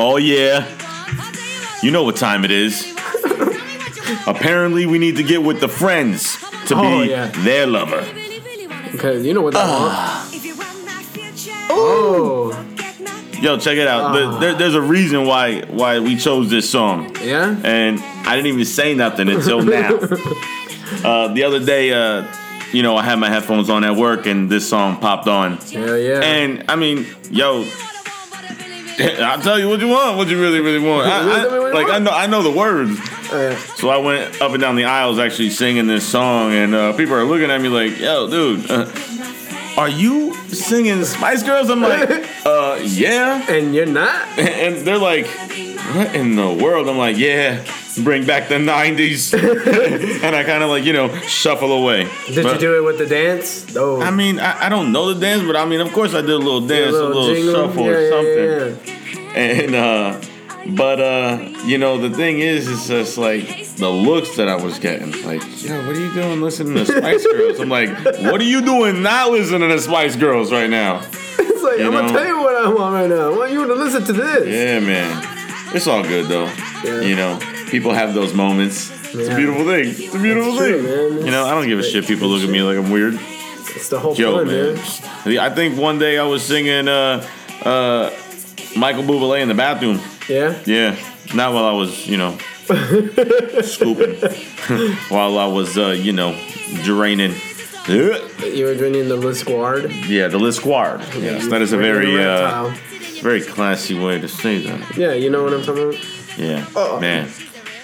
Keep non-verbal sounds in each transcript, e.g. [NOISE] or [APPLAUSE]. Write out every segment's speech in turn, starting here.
Oh yeah. You know what time it is. Apparently, we need to get with the friends to Oh, be yeah. their lover. Because you know what that want. Oh, Yo, check it out. The- there- there's a reason why why we chose this song, yeah? and I didn't even say nothing until now. [LAUGHS] uh, the other day, uh, you know, I had my headphones on at work, and this song popped on, Hell yeah. and I mean, yo. I'll tell you what you want, what you really, really want. I, I- Tell me what you like I know, I know the words. So I went up and down the aisles actually singing this song, and uh, people are looking at me like, "Yo, dude, uh, are you singing Spice Girls?" I'm like, [LAUGHS] "Uh, yeah." and you're not? [LAUGHS] And they're like, "What in the world?" I'm like, "Yeah, bring back the '90s," [LAUGHS] and I kind of like you know shuffle away. Did But- you do it with the dance? Oh, I mean, I, I don't know the dance, but I mean, of course, I did a little dance, a little, jingle. shuffle Yeah, or something. yeah. And uh but uh you know the thing is it's just like the looks that I was getting like yo what are you doing listening to Spice [LAUGHS] Girls I'm like what are you doing not listening to Spice Girls right now It's like, You I'm going to tell you what I want right now. I want you want to listen to this. yeah man it's all good though Yeah. you know people have those moments it's a beautiful thing it's a beautiful It's true, thing man. you know I don't give a shit people look at me like I'm weird It's the whole yo fun, man man. I think one day I was singing uh uh Michael Bublé in the bathroom Yeah? Yeah, not while I was, you know, [LAUGHS] scooping. [LAUGHS] while I was, uh, you know, draining. You were drinking the Lisquard. Yeah, the Lisquard. Yes, that is a very, uh, very classy way to say that. Yeah, you know what I'm talking about? Yeah, Oh. man.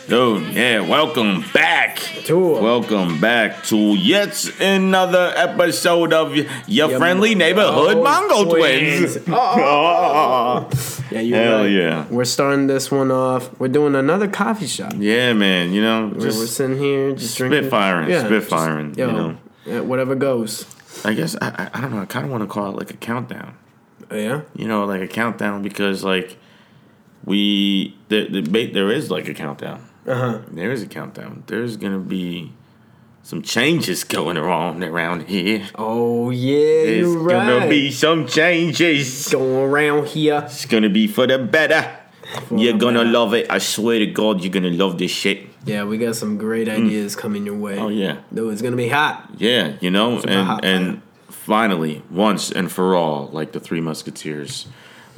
Dude, yeah, welcome back. Tour. Welcome back to yet another episode of your, your friendly neighborhood Oh, Mongo Twins. [LAUGHS] Oh, Yeah, you're Hell right. yeah. We're starting this one off. We're doing another coffee shop. yeah, man, you know, We're, we're just sitting here just drinking. spitfiring, Yeah, spitfiring, just- yo, you know. yeah, whatever goes. I guess I, I, I don't know. I kind of want to call it like a countdown. Oh, yeah? You know, like a countdown because like we the the there is like a countdown. Uh huh. There is a countdown. There's gonna be some changes going on around here. Oh, yeah, There's you're right. There's gonna be some changes. Going around here. It's gonna be for the better. you're the gonna better. love it. I swear to God, you're gonna love this shit. Yeah, we got some great ideas coming your way. Oh yeah. No, it's gonna be hot. Yeah, you know, and and finally, once and for all, like the Three Musketeers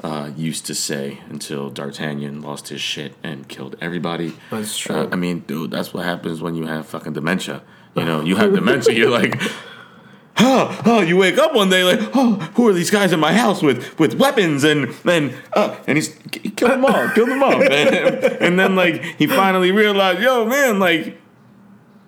uh, used to say, until D'Artagnan lost his shit and killed everybody. That's true. Uh, I mean, dude, that's what happens when you have fucking dementia. You know, you have dementia. You're like. [LAUGHS] Oh, oh, you wake up one day like, oh, who are these guys in my house with with weapons and and uh, and he's he killed them all, killed them all, [LAUGHS] man. And then like he finally realized, yo, man, like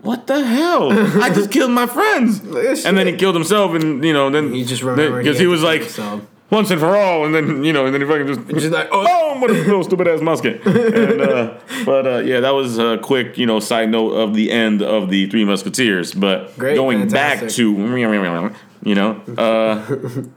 what the hell? I just killed my friends. And then he killed himself, and you know, then He just because he he, was like himself. Once and for all, and then you know, and then he fucking just Just like, oh. boom, what a little stupid ass musket. [LAUGHS] And, uh, but uh, yeah, that was a quick, you know, side note of the end of the Three Musketeers. But Great, going back to you know, uh,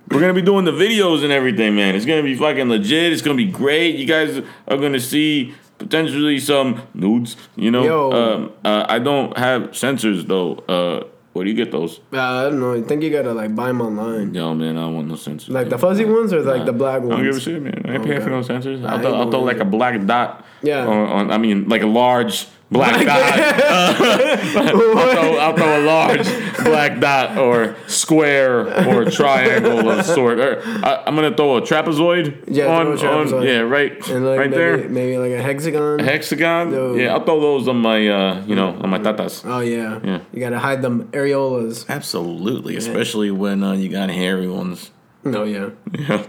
we're gonna be doing the videos and everything, man. It's gonna be fucking legit. It's gonna be great. You guys are gonna see potentially some nudes. You know, um, uh, I don't have censors though. Where do you get those? Uh, I don't know. I think you gotta like buy them online. Yo, man, I don't want no censors. Like the fuzzy ones or like the black ones? I don't give a shit, man. I ain't paying for no censors. I I'll ain't I'll throw like a black dot. Yeah. On, on I mean, like a large black dot. [LAUGHS] I'll, throw, I'll throw a large black dot or square or triangle of sort. Or I, I'm gonna throw a trapezoid. Yeah, on, throw a trapezoid. on yeah, right, like right maybe, there. maybe like a hexagon. Hexagon. No. Yeah, I'll throw those on my, uh, you know, on my tatas. oh yeah. Yeah. You gotta hide them areolas. Absolutely, especially when uh, you got hairy ones. Oh yeah.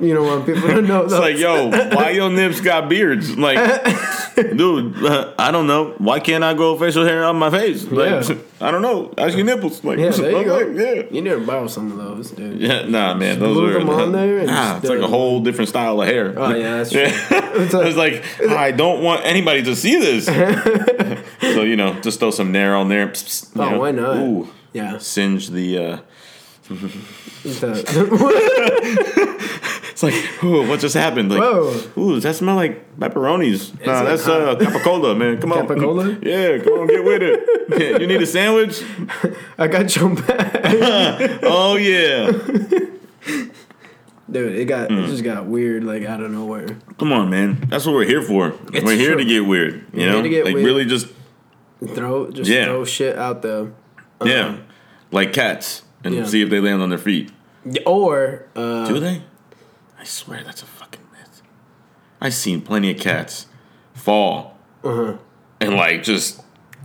You don't want people to know. It's like, yo, why your nips got beards? Like, [LAUGHS] dude, uh, I don't know. Why can't I grow facial hair on my face? Like, Yeah. [LAUGHS] I don't know. Ask your nipples. Like, Yeah, there you go. Yeah. You need to borrow some of those, dude. Yeah, nah, man, those glue are them on [LAUGHS] there and Nah, just it's like a whole different style of hair. Oh yeah, that's true. Yeah. It's it's like- like I don't want anybody to see this. so you know, just throw some nair on there. Psst, psst, you Oh, know. why not? Ooh, Yeah. singe the. uh The- [LAUGHS] [LAUGHS] It's like, ooh, what just happened? Like, Whoa. ooh, does that smell like pepperonis? Nah, like that's uh, capicola, man. Come on, Capicola? [LAUGHS] Yeah, come on, get with it. You need a sandwich? I got your back. Oh yeah. dude, it got Mm. it just got weird like out of nowhere. Come on, man. That's what we're here for. It's we're here true. to get weird. You We're know, here to get like weird. really just Throw just Yeah. throw shit out there. yeah, like cats, and Yeah. see if they land on their feet. Or uh, Do they? I swear that's a fucking myth. I've seen plenty of cats fall Uh-huh. and like just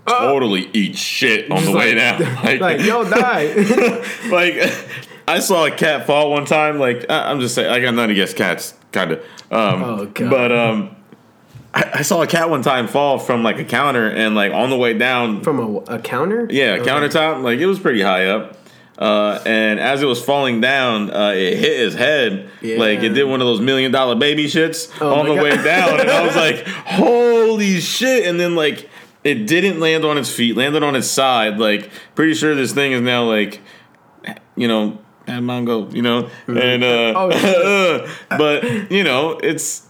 totally eat shit on the way like- down. [LAUGHS] Like, like yo [LAUGHS] die. [LAUGHS] like I saw a cat fall one time. Like I- I'm just saying, I got nothing against cats, kind of. Um, Oh, God. But um, I, saw a cat one time fall from like a counter, and like on the way down, From a, a counter? yeah, Okay. countertop. Like it was pretty high up. Uh, and as it was falling down, uh, it hit his head. Yeah. Like it did one of those million dollar baby shits Oh on the God. way down. And I was [LAUGHS] like, holy shit. And then like it didn't land on its feet, landed on its side. Like pretty sure this thing is now like, you know, at Mongo, you know, and uh, Oh, [LAUGHS] but you know, it's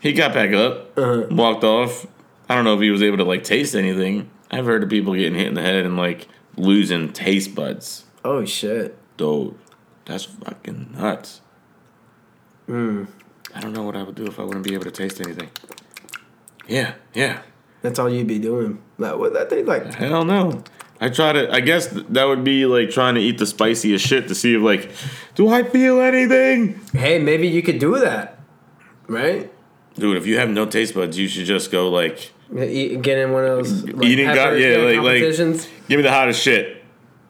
he got back up, Uh-huh. walked off. I don't know if he was able to like taste anything. I've heard of people getting hit in the head and like losing taste buds. Oh shit. Dude, that's fucking nuts. Hmm. I don't know what I would do if I wouldn't be able to taste anything. Yeah, yeah. That's all you'd be doing. Like what that thing like Hell no. I try to. I guess that would be like trying to eat the spiciest shit to see if like, do I feel anything? Hey, maybe you could do that. Right? Dude, if you have no taste buds, you should just go like, Eat, get in one of those like, Eating pepper yeah, like- like- give me the hottest shit.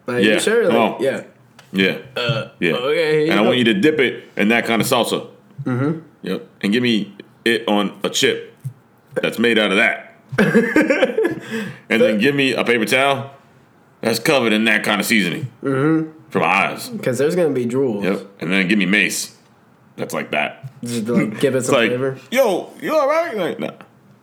Like, yeah, you sure? Like, come on. yeah. Yeah. Uh, Yeah. Okay. and I want you to dip it in that kind of salsa. Mm-hmm. Yep. And give me it on a chip that's made out of that. [LAUGHS] and then give me a paper towel that's covered in that kind of seasoning. Mm-hmm. For my eyes. Because there's gonna be drool. Yep. And then give me mace. That's like that. Just to, like [LAUGHS] give it some like, flavor. yo, you all right? Like, nah.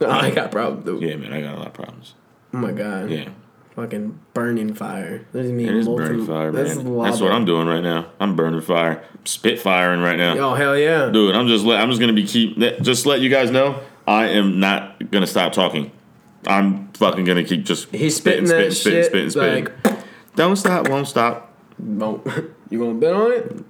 Oh, [LAUGHS] I got problems, dude. Yeah, man, I got a lot of problems. Oh my god. Yeah. Fucking burning fire. It is molten- burning fire, that's man. lava. That's what I'm doing right now. I'm burning fire. spit firing right now. Oh hell yeah. Dude, I'm just let, I'm just gonna be keep just let you guys know I am not gonna stop talking. I'm fucking gonna keep just He's spitting spitting, that shit, like- Don't stop, won't stop. [LAUGHS] Won't- you gonna bet on it?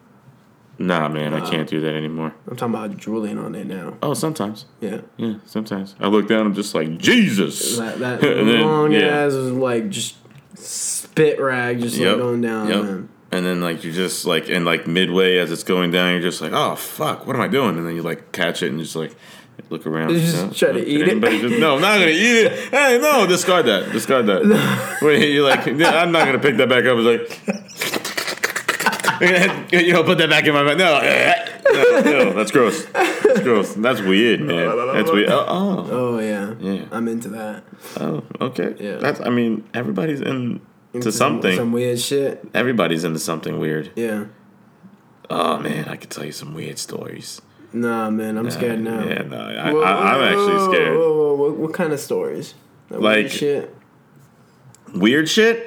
Nah, man, I can't do that anymore. I'm talking about drooling on it now. Oh, sometimes. Yeah. Yeah, sometimes. I look down, I'm just like Jesus. That that [LAUGHS] then, long yeah. ass was like just spit rag just like going down. yep. Man. And then like you're just like and like midway as it's going down, you're just like, oh fuck, what am I doing? And then you like catch it and just like look around. You just try to eat it? Just, no, I'm not gonna eat it. Hey, no, discard that. Discard that. [LAUGHS] Wait, you're like, yeah, I'm not gonna pick that back up. It's like, you know, put that back in my mouth. No, no, no, that's gross. That's gross. That's weird, man. That's weird. Oh, oh, Oh yeah. Yeah. I'm into that. oh, okay. Yeah. That's. I mean, everybody's in Into something. Some weird shit. Everybody's into something weird. Yeah. Oh man, I could tell you some weird stories. Nah, man, I'm scared now. Yeah, no, I, Whoa, I, I'm whoa, actually whoa, scared. Whoa, whoa, whoa, What kind of stories? Like, Like- weird shit. Weird shit.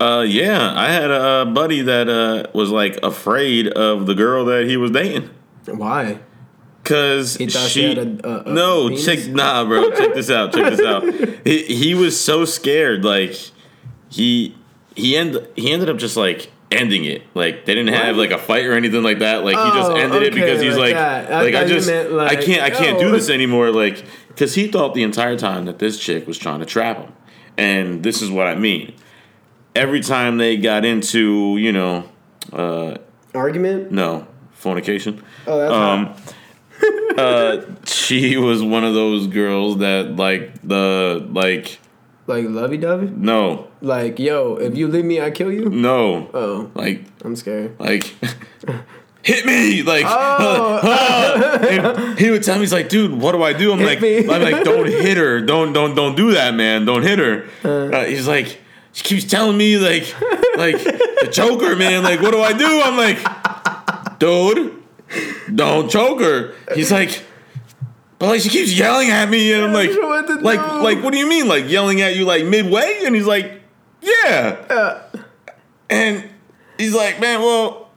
Uh, yeah, I had a buddy that uh was like afraid of the girl that he was dating. Why? Cause she she, had a- a- a no penis? check nah bro check this out check this out [LAUGHS] he, he was so scared like he he end he ended up just like ending it like they didn't have like a fight or anything like that like he just Oh, ended it because he's like like. I like I just meant, I can't I can't do oh. this anymore like because he thought the entire time that this chick was trying to trap him and this is what I mean every time they got into you know uh Argument? no fornication Oh, that's um, [LAUGHS] uh, she was one of those girls that like the like like lovey dovey. no Like, yo, if you leave me, I kill you. no Oh, like I'm scared. like [LAUGHS] hit me like Oh. [LAUGHS] and he would tell me he's like dude what do I do I'm Hit like me. I'm like don't hit her don't don't don't do that man don't hit her uh, he's like she keeps telling me like like the choker man like what do I do I'm like dude don't choke her he's like but like she keeps yelling at me and I'm like don't know what to like do. like what do you mean like yelling at you like midway and he's like yeah Uh, and he's like, man, well,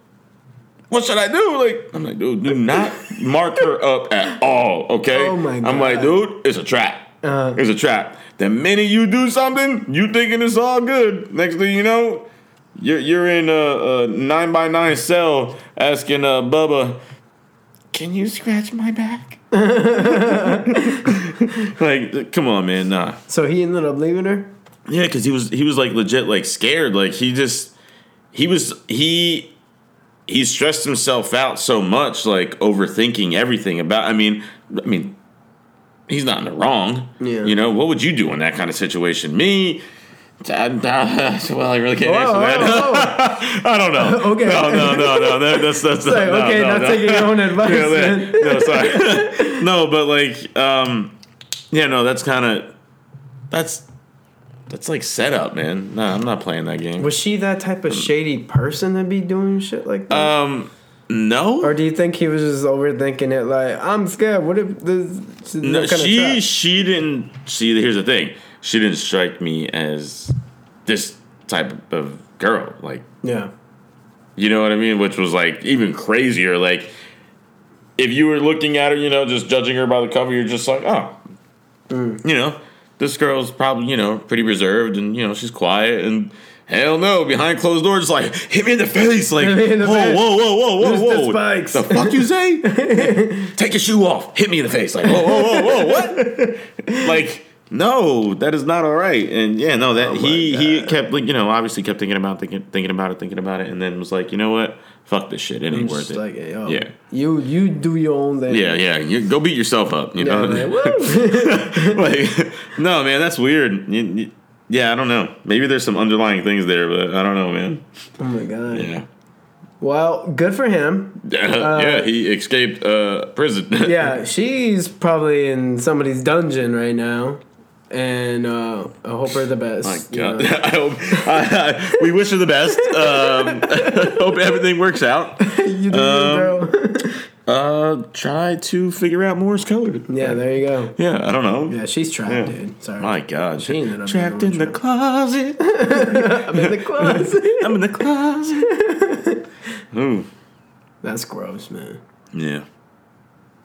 what should I do? Like, I'm like, dude, do not mark her up at all, okay? Oh my I'm like, dude, it's a trap. Uh. it's a trap. The minute you do something, you thinking it's all good. Next thing you know, you're you're in a, a nine by nine cell asking uh, Bubba, Can you scratch my back? [LAUGHS] like, come on, man, nah. So he ended up leaving her. Yeah, because he was he was like legit like scared. Like he just he was he he stressed himself out so much, like overthinking everything about. I mean, I mean, he's not in the wrong. Yeah. You know, what would you do in that kind of situation? Me. I- [LAUGHS] well, I really can't answer Whoa, that. whoa. [LAUGHS] I don't know. [LAUGHS] Okay. No, no, no, no. That, that's that's like, no, okay, no, not no. taking your own advice. Yeah, that- no, sorry. no, but like, um, yeah, no, that's kind of that's that's like setup, man. No, I'm not playing that game. Was she that type of shady person to be doing shit like that? Um, no, or do you think he was just overthinking it? Like, I'm scared. What if this? no. She she didn't see. Here's the thing. She didn't strike me as this type of girl. Like, Yeah. You know what I mean? Which was like even crazier. Like, if you were looking at her, you know, just judging her by the cover, you're just like, oh, Mm. you know, this girl's probably, you know, pretty reserved and, you know, she's quiet and. Hell no! Behind closed doors, like hit me in the face, like Hit me in the whoa, face. whoa, whoa, whoa, whoa, Use the whoa! spikes. The fuck you say? [LAUGHS] Take your shoe off. Hit me in the face, like whoa, whoa, whoa, whoa, what? [LAUGHS] like no, that is not all right. And yeah, no, that Oh my he he kept like you know obviously kept thinking about thinking thinking about it, thinking about it, and then was like, you know what? Fuck this shit. It ain't worth Just it. like, yo, Yeah. you you do your own thing. yeah, yeah. You go beat yourself up. You Yeah, know. like, [LAUGHS] woo. like, no, man, that's weird. You- you- yeah, I don't know. Maybe there's some underlying things there, but I don't know, man. oh my god. Yeah. Well, good for him. [LAUGHS] yeah, he escaped uh, prison. [LAUGHS] Yeah, she's probably in somebody's dungeon right now, and uh, I hope her the best. My you God, know. [LAUGHS] I hope I, we wish her the best. Um, hope everything works out. you do, Um, girl. Uh, try to figure out Morse code. yeah, there you go. Yeah, I don't know. Yeah, she's trapped, Yeah. dude. Sorry. My God, She ended up trapped in the trapped. closet. [LAUGHS] I'm in the closet. [LAUGHS] I'm in the closet. [LAUGHS] Ooh, That's gross, man. yeah.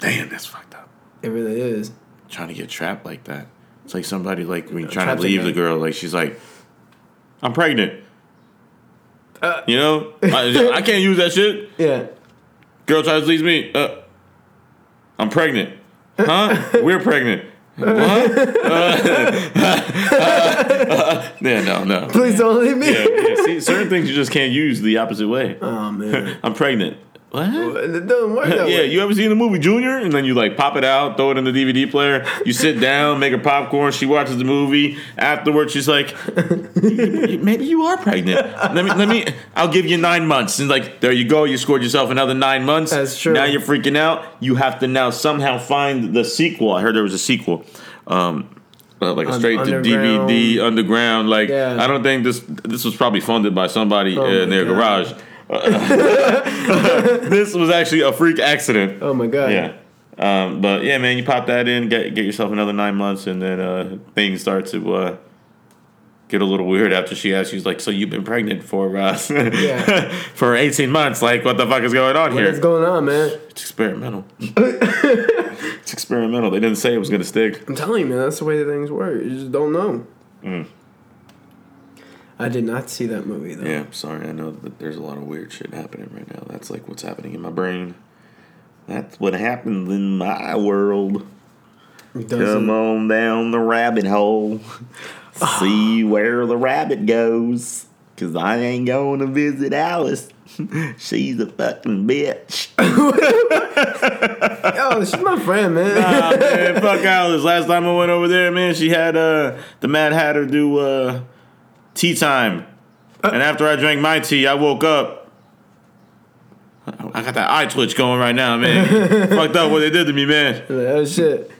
Damn, that's fucked up. It really is. Trying to get trapped like that. It's like somebody like when you're trying Trapped to leave the the- girl, like she's like, "I'm pregnant." Uh, You know, I, I can't use that shit. Yeah. Girl tries to leave me. Uh, I'm pregnant. Huh? [LAUGHS] We're pregnant. What? Uh, [LAUGHS] yeah, no, no. Please don't leave me. Yeah, yeah, see, certain things you just can't use the opposite way. Oh man. [LAUGHS] I'm pregnant. What? it doesn't work that [LAUGHS] Yeah, way. you ever seen the movie Junior? And then you like pop it out, throw it in the DVD player. You sit [LAUGHS] down, make her popcorn. She watches the movie. Afterwards, she's like, "Maybe you are pregnant. Let me, let me. I'll give you nine months." And like, there you go. You scored yourself another nine months. That's true. Now you're freaking out. You have to now somehow find the sequel. I heard there was a sequel. Um, uh, like a straight to. DVD underground. Like Yeah. I don't think this this was probably funded by somebody Oh in their God. garage. [LAUGHS] this was actually a freak accident. Oh my god. Yeah. Um, but yeah, man, you pop that in, get get yourself another nine months, and then uh, things start to uh, get a little weird after she asks you, like, "So you've been pregnant for uh, Yeah. [LAUGHS] for eighteen months? Like, what the fuck is going on What here?" What's going on, man? it's experimental. [LAUGHS] it's experimental. They didn't say it was gonna stick. I'm telling you, man, that's the way that things work. You just don't know. Mm. I did not see that movie though. Yeah, sorry. I know that there's a lot of weird shit happening right now. That's like what's happening in my brain. That's what happens in my world. Come doesn't- on down the rabbit hole. [LAUGHS] See where the rabbit goes. Cause I ain't going to visit Alice. [LAUGHS] She's a fucking bitch. [LAUGHS] Yo, she's my friend, man. nah, man, fuck Alice. Last time I went over there, man, she had uh the Mad Hatter do uh tea time. And after I drank my tea, I woke up. I got that eye twitch going right now, man. [LAUGHS] Fucked up what they did to me, man. oh shit.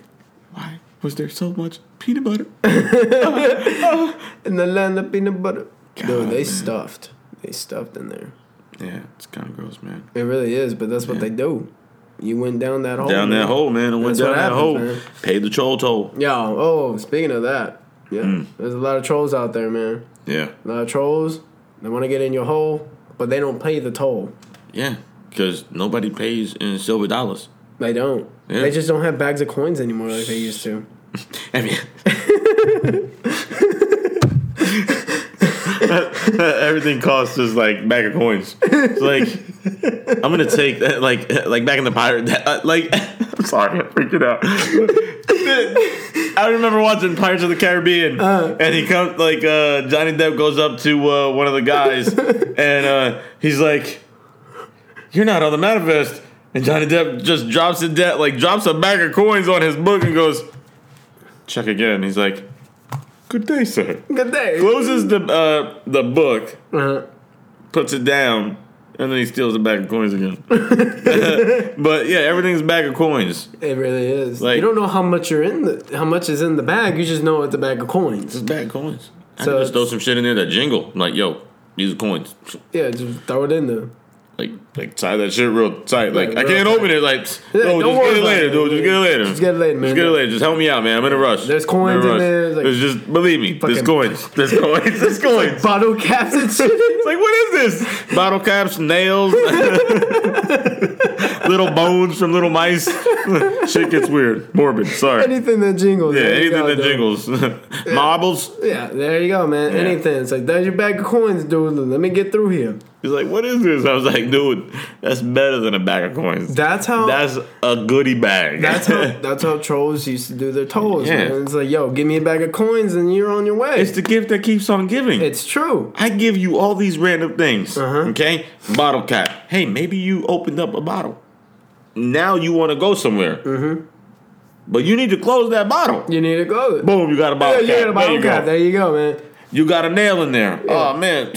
Why was there so much peanut butter? [LAUGHS] In the land of peanut butter. God, Dude, they man. stuffed. They stuffed in there. Yeah, it's kind of gross, man. It really is, but that's what they do. You went down that hole. down man. that hole, man. I went down that happens, hole. man. Paid the troll toll. Yo, oh, speaking of that, yeah, Mm. there's a lot of trolls out there, man. Yeah, of trolls. They want to get in your hole, but they don't pay the toll. yeah. Because nobody pays in silver dollars. They don't. Yeah. They just don't have bags of coins anymore like they used to. [LAUGHS] [LAUGHS] I mean, [LAUGHS] Everything costs just like bag of coins. It's like I'm gonna take that, like like back in the pirate. Uh, like I'm sorry, freaking out. I remember watching Pirates of the Caribbean, and he comes like uh, Johnny Depp goes up to uh, one of the guys, [LAUGHS] and uh, he's like, "You're not on the manifest." And Johnny Depp just drops a debt, like drops a bag of coins on his book, and goes, "Check again." He's like, "Good day, sir." Good day. Closes the uh, the book, Uh, puts it down, and then he steals a bag of coins again. [LAUGHS] but yeah, everything's a bag of coins. it really is. Like- you don't know how much you're in the how much is in the bag. You just know it's a bag of coins. It's a bag of coins. I So can just throw some shit in there that jingle. I'm like, yo, these are coins. Yeah, just throw it in there. Like, like tie that shit real tight. Like, Yeah, I can't tight. open it. Like, Yeah, no, don't just worry get it later, it. dude. Just get it later. Just get it later, man. Just get it later. Just help me out, man. I'm in a rush. There's I'm in coins in there, like- There's just believe me. There's coins. There's [LAUGHS] coins. There's coins. Bottle caps and [LAUGHS] shit. It's like, what is this? Bottle caps, nails, [LAUGHS] little bones from little mice. Shit gets weird. Morbid. Sorry. anything that jingles. yeah, anything go, that jingles. Marbles. Yeah, there you go, man. Yeah. Anything. It's like there's your bag of coins, dude. Let me get through here. He's like, what is this? I was like, dude, that's better than a bag of coins. That's how. That's a goodie bag. That's how [LAUGHS] that's how trolls used to do their tolls. Yeah. Man. It's like, yo, give me a bag of coins and you're on your way. it's the gift that keeps on giving. It's true. I give you all these random things. Uh-huh. Okay? Bottle cap. Hey, maybe you opened up a bottle. Now you want to go somewhere. Mm-hmm. But you need to close that bottle. You need to go. Boom, you got a Yeah, bottle you cap. got a bottle there cap. go. There you go, man. You got a nail in there. Oh man,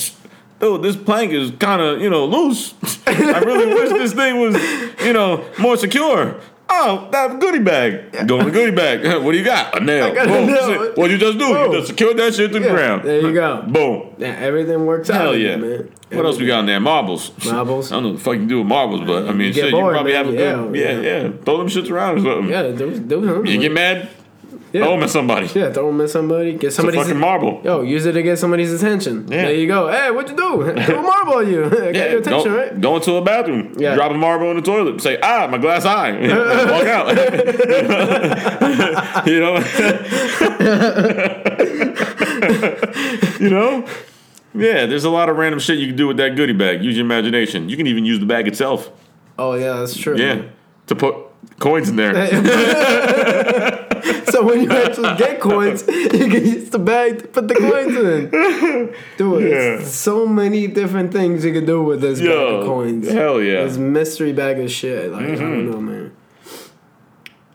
dude, this plank is kind of you know loose. I really wish this thing was you know more secure. Oh, that goodie bag. Go in the goodie bag. [LAUGHS] what do you got? A nail. I got a Boom. nail. What you just do? Boom. You just secured that shit to the Yeah, ground. there you go. Boom. Yeah, everything works out. Hell yeah. man. What else we got in there? Marbles. Marbles. I don't know what the fuck you do with marbles, but I mean, You shit, bored, you probably man. have a good. Yeah, Yeah, yeah, Throw them shits around or something. Yeah, there You get mad? Yeah. Throw them at somebody. yeah, throw them at somebody. Get somebody's fucking marble. Yo, use it to get somebody's attention. Yeah. There you go. Hey, what you do? [LAUGHS] Throw a marble on you. [LAUGHS] Get Yeah, your attention, go, right? go into a bathroom. Yeah. Drop a marble in the toilet. Say, ah, my glass eye. [LAUGHS] Walk out. you know? you know? Yeah, there's a lot of random shit you can do with that goodie bag. Use your imagination. You can even use the bag itself. Oh yeah, that's true. Yeah. man. To put coins in there. [LAUGHS] So when you actually get coins, you can use the bag to put the coins in. Dude, Yeah. it's so many different things you can do with this bag of coins. hell yeah. Mm-hmm. This mystery bag of shit. Like I don't know, man.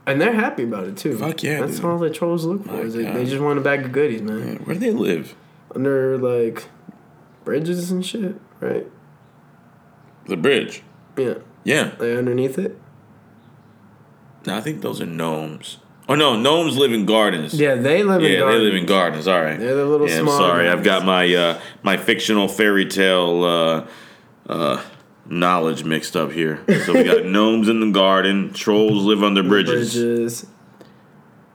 And they're happy about it too. Fuck yeah, That's dude. all the trolls look for. Is they, they just want a bag of goodies, man. Where do they live? Under like bridges and shit, right? The bridge. Yeah, Yeah. like underneath it. I think those are gnomes. Oh no, gnomes live in gardens. Yeah, they live in Yeah, gardens. they live in gardens. All right. They're the little yeah, I'm small sorry. I've got my uh, my fictional fairy tale uh, uh, knowledge mixed up here. So we got [LAUGHS] gnomes in the garden. Trolls live under bridges. Bridges.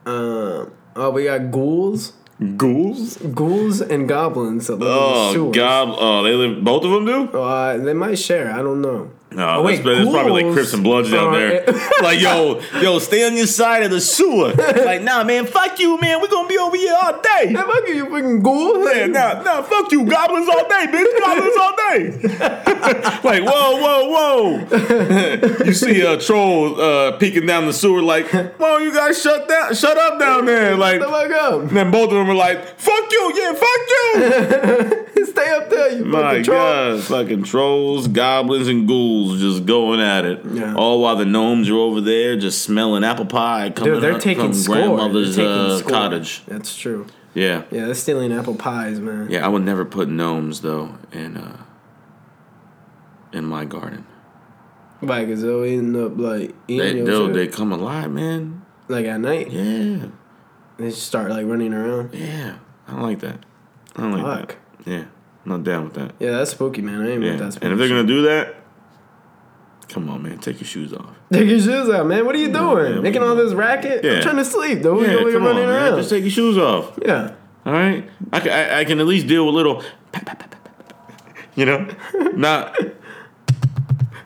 Um. Oh, we got ghouls, Ghouls. ghouls and goblins. that live Oh. God! Oh, they live. Both of them do. Uh, they might share. I don't know. No, Oh, wait, that's probably like Crips and Bloods down there. like, yo, yo, stay on your side of the sewer. like, nah, man, fuck you, man. We're gonna be over here all day. Hey, fuck you, you fucking ghoul. Yeah, nah, nah, fuck you, goblins all day, bitch, goblins all day. [LAUGHS] like, whoa, whoa, whoa. [LAUGHS] you see a troll uh, peeking down the sewer, like, whoa, you guys shut down, shut up down there. Like, The fuck up. then both of them are like, fuck you, yeah, fuck you. [LAUGHS] Stay up there, you My fucking troll. God, fucking trolls, goblins, and ghouls just going at it. Yeah. All while the gnomes are over there just smelling apple pie coming Dude, they're taking from score. grandmother's They're taking uh, score. cottage. That's true. Yeah. Yeah, they're stealing apple pies, man. Yeah, I would never put gnomes though in uh in my garden. Like, cause they'll end up like eating They do they come alive, man. like at night. Yeah. They just start like running around. Yeah. I don't like that. I don't like Fuck. that. Yeah. I'm not down with that. Yeah, that's spooky, man. I ain't Yeah. with that spooky. And if they're shit. gonna do that, come on man, take your shoes off. Take your shoes off, man. What are you Yeah, doing? man, Making all this racket? Yeah. I'm trying to sleep, dude. Yeah, You're over here come on, running man. around. Just take your shoes off. yeah. All right, I can, I, I can at least deal with little, you know, not. [LAUGHS]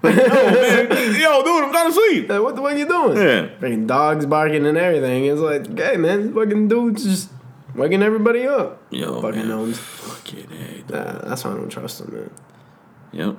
Like, yo, man, yo, dude, I'm trying to sleep. Like, what the fuck you doing? Yeah, Freaking dogs barking and everything. It's like, hey, man, fucking dude's just waking everybody up. yo, Fucking man, gnomes. fucking hey, Nah, that's why I don't trust them, man. Yep.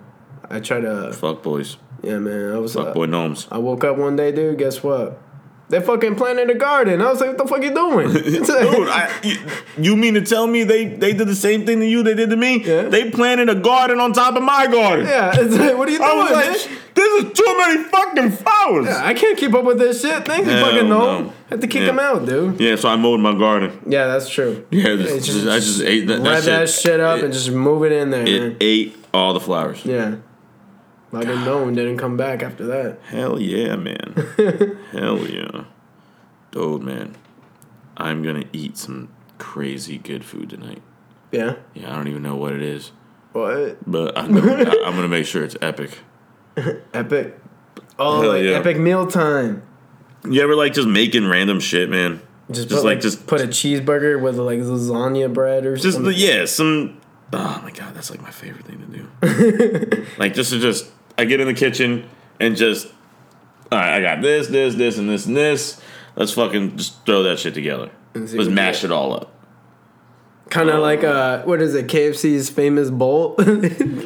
I try to. Fuck boys. Yeah, man. I was. Fuck Uh, boy gnomes. I woke up one day, dude. Guess what? They fucking planted a garden. I was like, "What the fuck you doing?" [LAUGHS] Dude, I, you, you mean to tell me they, they did the same thing to you they did to me? Yeah. They planted a garden on top of my garden. yeah, [LAUGHS] like, what are you doing? I man? like, this is too many fucking flowers. Yeah, I can't keep up with this shit. Thank you, fucking no. no. Have to kick Yeah. him out, dude. Yeah, so I mowed my garden. Yeah, that's true. Yeah, just, just- I just ate that, that shit. that shit up it, and just move it in there, it man. ate all the flowers. Yeah. No one didn't come back after that. Hell yeah, man. [LAUGHS] Hell yeah. Dude, man. I'm gonna eat some crazy good food tonight. Yeah. Yeah, I don't even know what it is, What? but I'm gonna, [LAUGHS] I'm gonna make sure it's epic. Epic. Oh, Hell like yeah. epic meal time. You ever like just making random shit, man? Just, Just put, like- like, just- put a cheeseburger with like lasagna bread or Just something. yeah, some. Oh my god, that's like my favorite thing to do. [LAUGHS] like just to just, I get in the kitchen and just, all right, I got this, this, this, and this, and this. Let's fucking just throw that shit together. Let's mash it all up. Kind of like uh, what is it? KFC's famous bowl. [LAUGHS]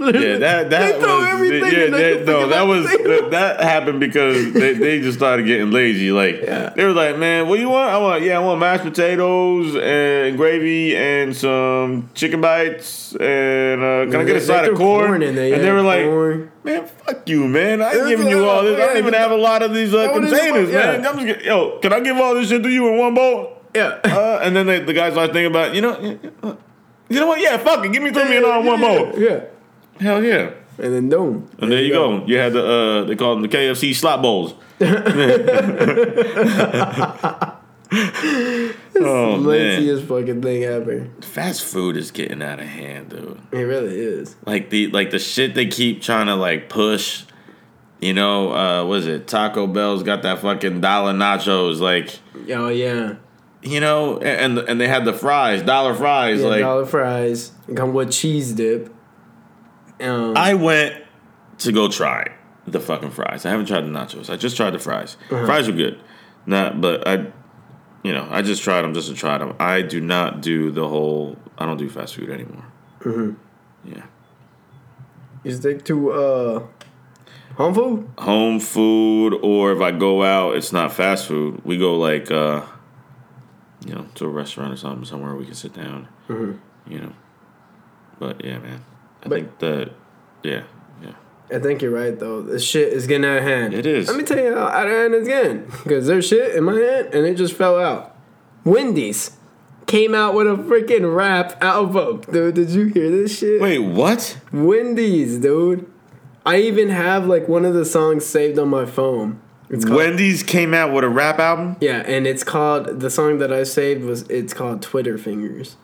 Yeah, that that They throw was everything yeah, that, no, that was that, that happened because they, they just started getting lazy. Like Yeah. they were like, man, what do you want? I want yeah, I want mashed potatoes and gravy and some chicken bites and uh, can I get a side of corn? corn in there, and they yeah, were like, corn. Man, fuck you, man. I ain't giving you all this. I don't even have a lot of these uh, That what it is, containers, man. I'm just get, yo, can I give all this shit to you in one bowl? yeah. [LAUGHS] Uh, and then they, the guys started thinking about, you know, you know what? Yeah, fuck it. Give me three million dollars in one bowl. Yeah. Hell yeah. And then boom. And there you go. You had the uh, they call them the KFC slot bowls. [LAUGHS] [LAUGHS] [LAUGHS] oh Laziest fucking thing ever. fast food is getting out of hand, dude. It really is. Like the like the shit they keep trying to like push. You know, uh, what is it? Taco Bell's got that fucking dollar nachos, like Oh yeah. you know, and and they had the fries, dollar fries, Yeah, like dollar fries. Come with cheese dip. Um, I went to go try the fucking fries. I haven't tried the nachos. I just tried the fries. Fries were good. Not, but I, you know, I just tried them just to try them. I do not do the whole. I don't do fast food anymore. Yeah, you stick to uh, home food. home food, or if I go out, it's not fast food. We go like, uh you know, to a restaurant or something, somewhere we can sit down. You know, but yeah, man. I But- think that, yeah. I think you're right though. This shit is getting out of hand. It is. Let me tell you how out of hand it's getting. Because there's shit in my hand and it just fell out. Wendy's came out with a freaking rap album, dude. Did you hear this shit? Wait, what? Wendy's, dude. I even have like one of the songs saved on my phone. It's called Wendy's came out with a rap album. Yeah, and it's called the song that I saved was it's called Twitter Fingers.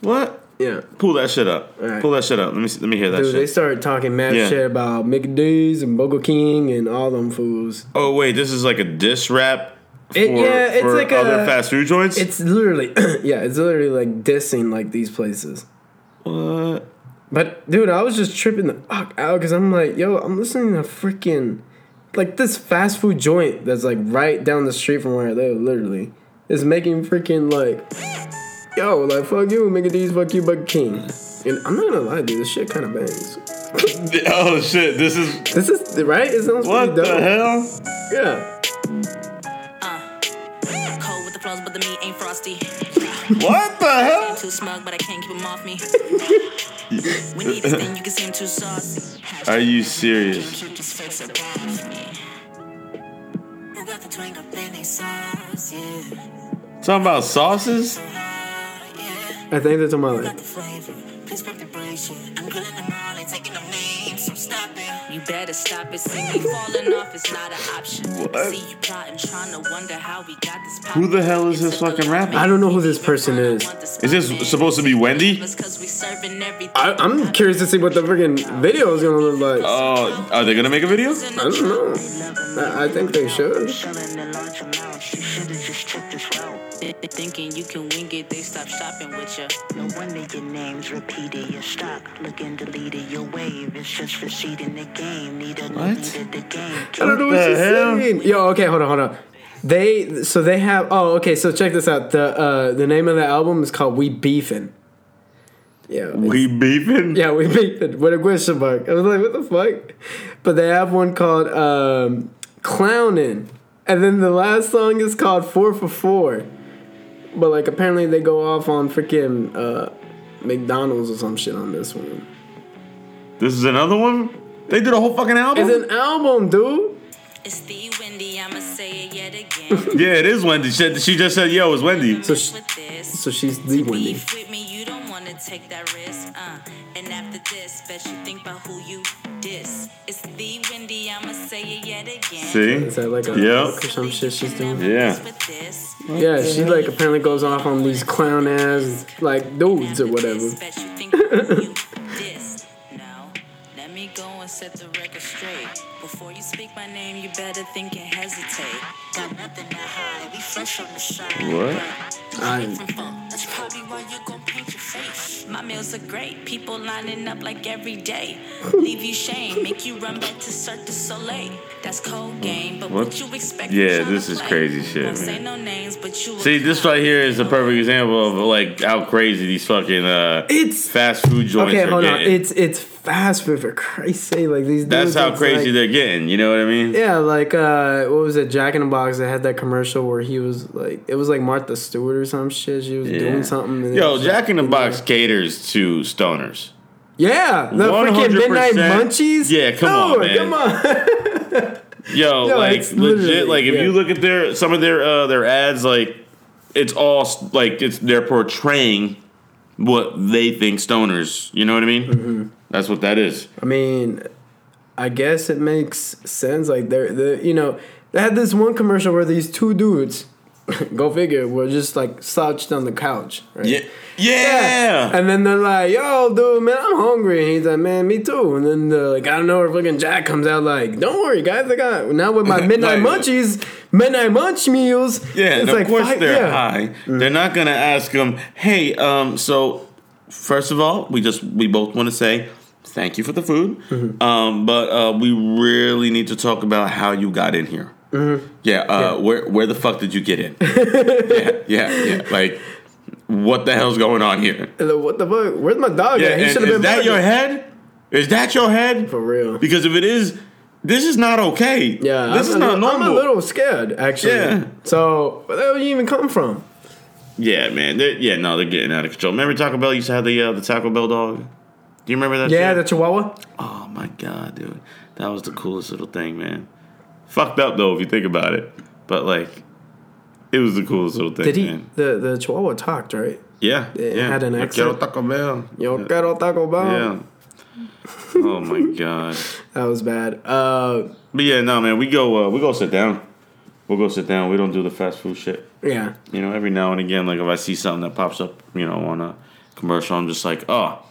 What? Yeah. Pull that shit up. Alright. Pull that shit up. Let me see, let me hear that Dude, they shit. started talking mad Yeah. shit about Mickey D's and Burger King and all them fools. oh wait, this is like a diss rap for, It- yeah, it's like a- other fast food joints. It's literally [CLEARS THROAT] yeah, it's literally like dissing like these places. what? But dude, I was just tripping the fuck out because I'm like, yo, I'm listening to freaking like this fast food joint that's like right down the street from where I live, literally, is making freaking like, yo, like fuck you, Mickey D's, fuck you, Burger King. And I'm not gonna lie, dude, this shit kind of bangs. [LAUGHS] Oh shit! This is This is the right. It sounds what pretty the dope. hell? Yeah. Uh, cold with the flows, but the meat ain't frosty. What the hell? Too smug, but I can't keep him off me. [LAUGHS] when you thing, you can seem too saucy. Are you serious? Keep these fakes above me. Who got the twang up in they sauce? Yeah. Talking about sauces? I think that's on my Got the flavor. Please pump the brace, yeah. I'm grilling them all, ain't taking no names, so stop it. You better stop it. See me falling off, it's not an option. What? See you plotting, trying to wonder how we got this pop. Who the hell is this fucking rapper? I don't know who this person is. Is this supposed to be Wendy? Because we serving everything. I, I'm curious to see what the freaking video is gonna look like. Oh, are they gonna make a video? I don't know. I, I think they should. Th- Thinking you can wing it, they stop shopping with ya. No wonder your name's repeated. Your stock looking deleted. Your wave is just receding the game. Need a new What? leader, the game. I don't know what, the she's hell? saying. Yo, okay, hold on, hold on. They so they have. Oh, okay. So check this out. The uh, the name of the album is called "We Beefin." Yeah. We beefin. Yeah, we beefin. it with a question mark. I was like, what the fuck? But they have one called um, Clownin'. And then the last song is called Four for Four. But like apparently they go off on freaking uh, McDonald's or some shit on this one. This is another one? They did a whole fucking album? It's an album, dude. It's the Wendy, I'ma say it yet again. [LAUGHS] yeah, it is Wendy. She, she just said, yo, it's Wendy. So she- So she's the Wendy. Beef with me, you don't wanna take that risk. Uh, and after this, bet you think about who you diss. It's the Wendy, I'ma say it yet again. See? Is that like a Yep. book or some shit she's doing? Yeah. Yeah, she like apparently goes off on these clown ass like dudes or whatever. Me go and set the record straight. Before you speak my name, you better think and hesitate. Got nothing to hide. We fresh on the side. What? I, That's probably why you gon' paint your face. My meals are great, people lining up like every day. [LAUGHS] Leave you shame, make you run back to Cirque du Soleil. That's cold game, but what, What? you expect? Yeah, this is play? crazy shit, Won't say man. no names, but you See, this right here is a perfect example of like how crazy these fucking uh, It's- fast food joints okay, are hold on. It's it's fast for Christ's sake. Like these. That's dudes, how crazy like- they're getting. You know what I mean? Yeah, like uh, what was it? Jack in the Box that had that commercial where he was like, it was like Martha Stewart or some shit. She was Yeah. doing something. and Yo, Jack in the Box caters to stoners. Yeah, the freaking 100%. midnight munchies. Yeah, come on, man. Come on. [LAUGHS] Yo, Yo, like legit. Like if yeah. you look at their some of their uh, their ads, like it's all like it's they're portraying what they think stoners. You know what I mean? Mm-hmm. That's what that is. I mean, I guess it makes sense. Like they're the you know they had this one commercial where these two dudes, [LAUGHS] go figure, were just like slouched on the couch. Right? Yeah, yeah. And then they're like, "Yo, dude, man, I'm hungry." And he's like, "Man, me too." And then the, like, I don't know, fucking Jack comes out like, "Don't worry, guys, I got now with my [LAUGHS] midnight Like- munchies, midnight munch meals." Yeah, it's of course five- they're yeah. high. They're not gonna ask them, "Hey, um, so first of all, we just we both want to say thank you for the food, Mm-hmm. um, but uh, we really need to talk about how you got in here. Mm-hmm. Yeah, uh, where where the fuck did you get in? [LAUGHS] yeah, yeah, yeah. Like, what the hell's going on here? What the fuck? Where's my dog? Yeah, at? He should have is been that your head? Is that your head? for real. Because if it is, this is not okay. Yeah, this I'm is a not normal. I'm a little scared, actually. Yeah. So, where did you even come from? Yeah, man. They're, yeah, no, they're getting out of control. Remember Taco Bell used to have the uh, the Taco Bell dog. Do you remember that? Yeah, shit? the Chihuahua. Oh my god, dude, that was the coolest little thing, man. Fucked up though, if you think about it, but like, it was the coolest little thing, Did he? man. The the Chihuahua talked, right? Yeah, It yeah. had an I accent? quiero Taco Bell. Yo, yeah. quiero Taco Bell. yeah. oh my [LAUGHS] god. That was bad. Uh, But yeah, no, man. We go. Uh, we go sit down. We'll go sit down. We don't do the fast food shit. yeah. You know, every now and again, like if I see something that pops up, you know, on a commercial, I'm just like, oh,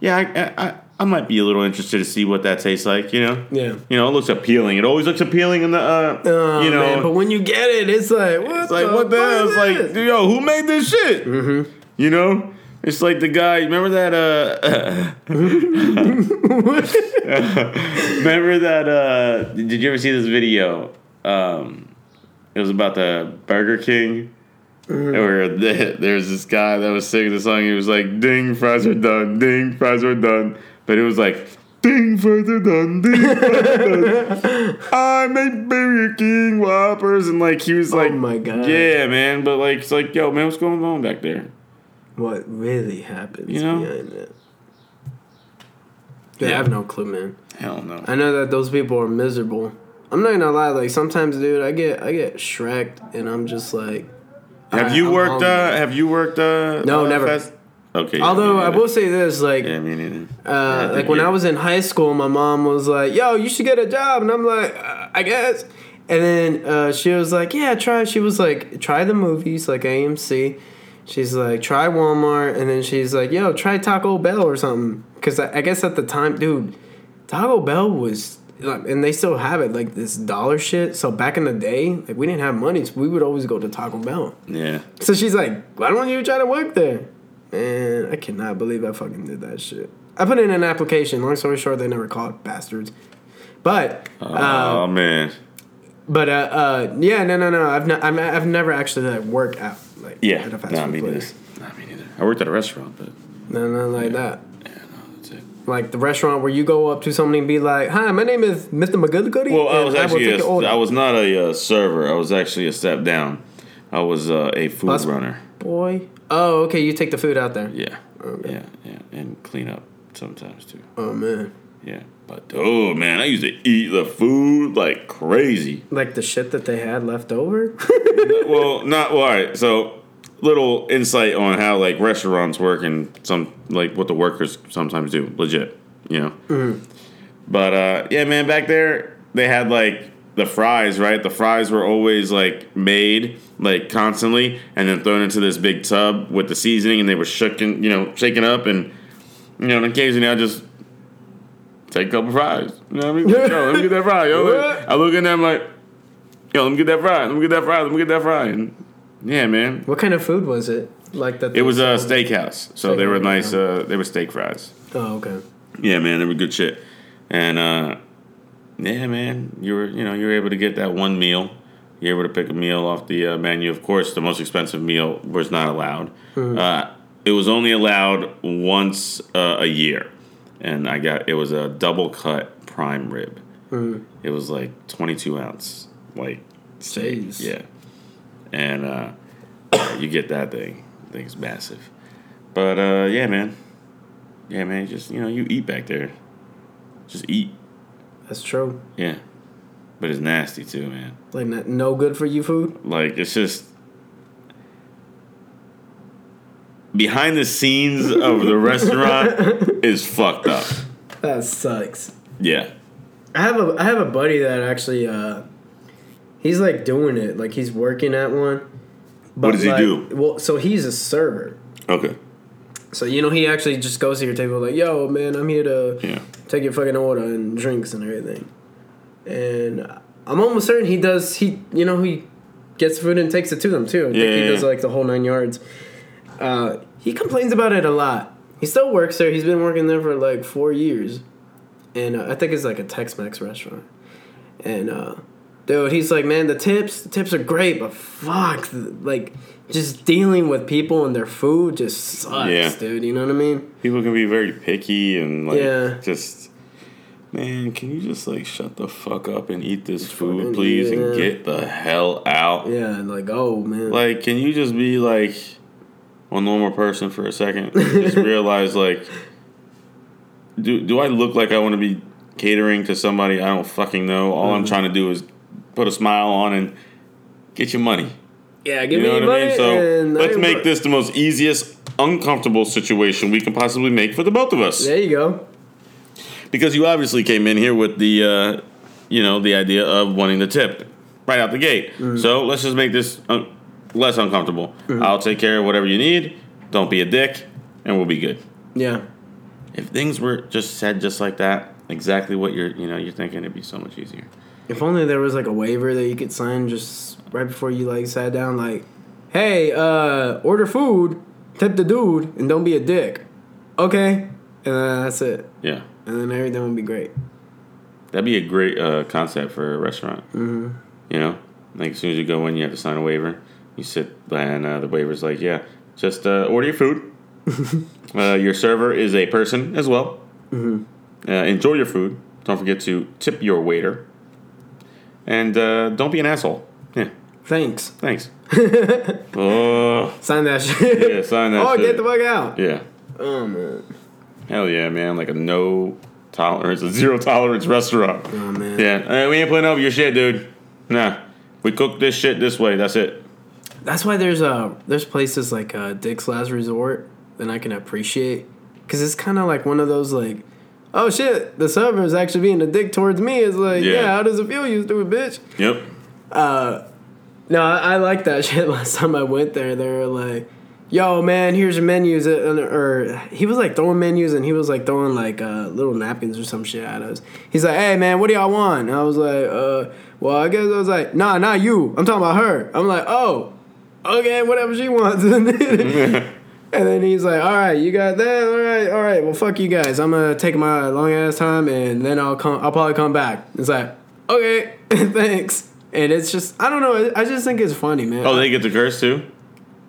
yeah, I, I, I might be a little interested to see what that tastes like. You know, Yeah. You know, it looks appealing. It always looks appealing in the, uh, Oh, you know, man, but when you get it, it's like what? it's like the what the hell? It's like, this? yo, who made this shit? Mm-hmm. You know, it's like the guy. Remember that? Uh, [LAUGHS] remember that? Uh, did you ever see this video? Um, it was about the Burger King. [LAUGHS] Where the, there's this guy that was singing the song. He was like, "Ding, fries are done. Ding, fries are done." But it was like, "Ding, fries are done. Ding, fries are done. [LAUGHS] I made Burger King Whoppers," and like he was oh like, Oh my God. yeah, man." But like, it's like, yo, man, what's going on back there? What really happens You know? behind it? Dude, I Yeah. have no clue, man. Hell no. I know that those people are miserable. I'm not gonna lie. Like sometimes, dude, I get I get shreked, and I'm just like. Have I- you I'm worked? Uh, have you worked? Uh, No, uh, never. fast- Okay. Although me I will say this, like, Yeah, me neither. uh, Yeah, like when I was in high school, my mom was like, "Yo, you should get a job," and I'm like, uh, "I guess." And then uh, she was like, "Yeah, try." She was like, "Try the movies, like AMC." She's like, "Try Walmart," and then she's like, "Yo, try Taco Bell or something." Because I, I guess at the time, dude, Taco Bell was, like, and they still have it, like this dollar shit. So back in the day, like we didn't have money, so we would always go to Taco Bell. Yeah. So she's like, why don't you try to work there? Man, I cannot believe I fucking did that shit. I put in an application. Long story short, they never called bastards. But, Oh uh, man. but uh, uh, yeah, no, no, no. I've not, I've, I've never actually like worked out like Yeah. at a fast Nah, food me neither. place. Nah, me neither. I worked at a restaurant, but No, no, like that. Like the restaurant where you go up to somebody and be like, "Hi, my name is Mr. McGillicuddy." Well, I was actually take a, your order." I was not a uh, server. I was actually a step down. I was uh, a food Bus- runner. boy. Oh, okay. You take the food out there. Yeah, yeah, yeah, and clean up sometimes too. Oh man, Yeah, but oh man, I used to eat the food like crazy. like the shit that they had left over. well, not well, all right. So, little insight on how like restaurants work and some like what the workers sometimes do. Legit, you know. But uh, yeah, man, back there they had like the fries, right? The fries were always like made like constantly and then thrown into this big tub with the seasoning, and they were shaken, you know, shaken up, and you know, and occasionally I just take a couple fries. You know what I mean? Yo, let me get that fry. Yo, [LAUGHS] I look in there, I'm like, yo, let me get that fry. Let me get that fry. Let me get that fry. And yeah, man. what kind of food was it? Like that? It was a steakhouse, so they were nice. Uh, they were steak fries. Oh, okay. Yeah, man, they were good shit. And uh, yeah, man, you were you know you were able to get that one meal. You were able to pick a meal off the uh, menu. Of course, the most expensive meal was not allowed. Uh, it was only allowed once uh, a year, and I got it was a double cut prime rib. It was like twenty two ounce, like. Jeez. Yeah, and uh, you get that thing. Thing's massive. But uh, yeah, man. Yeah, man. Just you know, you eat back there. Just eat. That's true. Yeah. But it's nasty too, man. Like no good for you food. Like it's just behind the scenes of the [LAUGHS] restaurant is fucked up. That sucks. Yeah. I have a I have a buddy that actually uh he's like doing it like he's working at one. But what does he do? Well, so he's a server. Okay. So you know he actually just goes to your table like, "Yo, man, I'm here to Yeah. take your fucking order and drinks and everything." And I'm almost certain he does. He you know he gets food and takes it to them too. I Yeah, think he yeah, does like the whole nine yards. Uh, he complains about it a lot. He still works there. He's been working there for like four years, and uh, I think it's like a Tex-Mex restaurant. And uh, dude, he's like, man, the tips, the tips are great, but fuck, like just dealing with people and their food just sucks, Yeah. dude. You know what I mean? People can be very picky and like Yeah. just man, can you just like shut the fuck up and eat this food, please, and get the hell out? Yeah, and like, oh man, Like, can you just be like a normal person for a second? just [LAUGHS] realize like, do do I look like I want to be catering to somebody I don't fucking know? All Mm-hmm. I'm trying to do is put a smile on and get your money. yeah, give You know me what I money. mean? So let's make this the most easiest, uncomfortable situation we can possibly make for the both of us. There you go. Because you obviously came in here with the, uh, you know, the idea of wanting the tip right out the gate. Mm-hmm. So let's just make this uh, less uncomfortable. I'll take care of whatever you need. Don't be a dick, and we'll be good. Yeah, If things were just said just like that, exactly what you're, you know, you're thinking, it'd be so much easier. If only there was like a waiver that you could sign just right before you like sat down, like, hey, uh, order food, tip the dude, and don't be a dick. Okay, and then that's it, Yeah, and then everything would be great. that'd be a great uh, concept for a restaurant. Mm-hmm. You know, like as soon as you go in, you have to sign a waiver. You sit, and uh, the waiver's like, yeah, just uh, order your food. [LAUGHS] uh, your server is a person as well. Uh, enjoy your food. Don't forget to tip your waiter. And uh, don't be an asshole. Yeah, Thanks. thanks. [LAUGHS] oh, Sign that shit. yeah, sign that oh, shit. get the fuck out. Yeah. Oh man. Hell yeah, man. Like a no tolerance, a zero tolerance restaurant. Oh man. Yeah, uh, we ain't putting up with your shit, dude. Nah, we cook this shit this way. That's it. That's why there's uh there's places like uh, Dick's Last Resort that I can appreciate because it's kind of like one of those like, oh shit, the server is actually being a dick towards me. It's like, yeah, Yeah. how does it feel, you stupid bitch? Yep. No, I, I like that [LAUGHS] shit. Last time I went there, they were like, "Yo, man, here's your menus." uh, and- Or he was like throwing menus, and he was like throwing like uh, little napkins or some shit at us. He's like, "Hey, man, what do y'all want?" And I was like, "Uh, well, I guess I was like, nah, not you. I'm talking about her." I'm like, "Oh, okay, whatever she wants." [LAUGHS] [LAUGHS] and then he's like, "All right, you got that. All right, all right. Well, fuck you guys. I'm gonna take my long ass time, and then I'll come. I'll probably come back." It's like, okay, [LAUGHS] thanks. And it's just, I don't know. I just think it's funny, man. Oh, they get the curse too.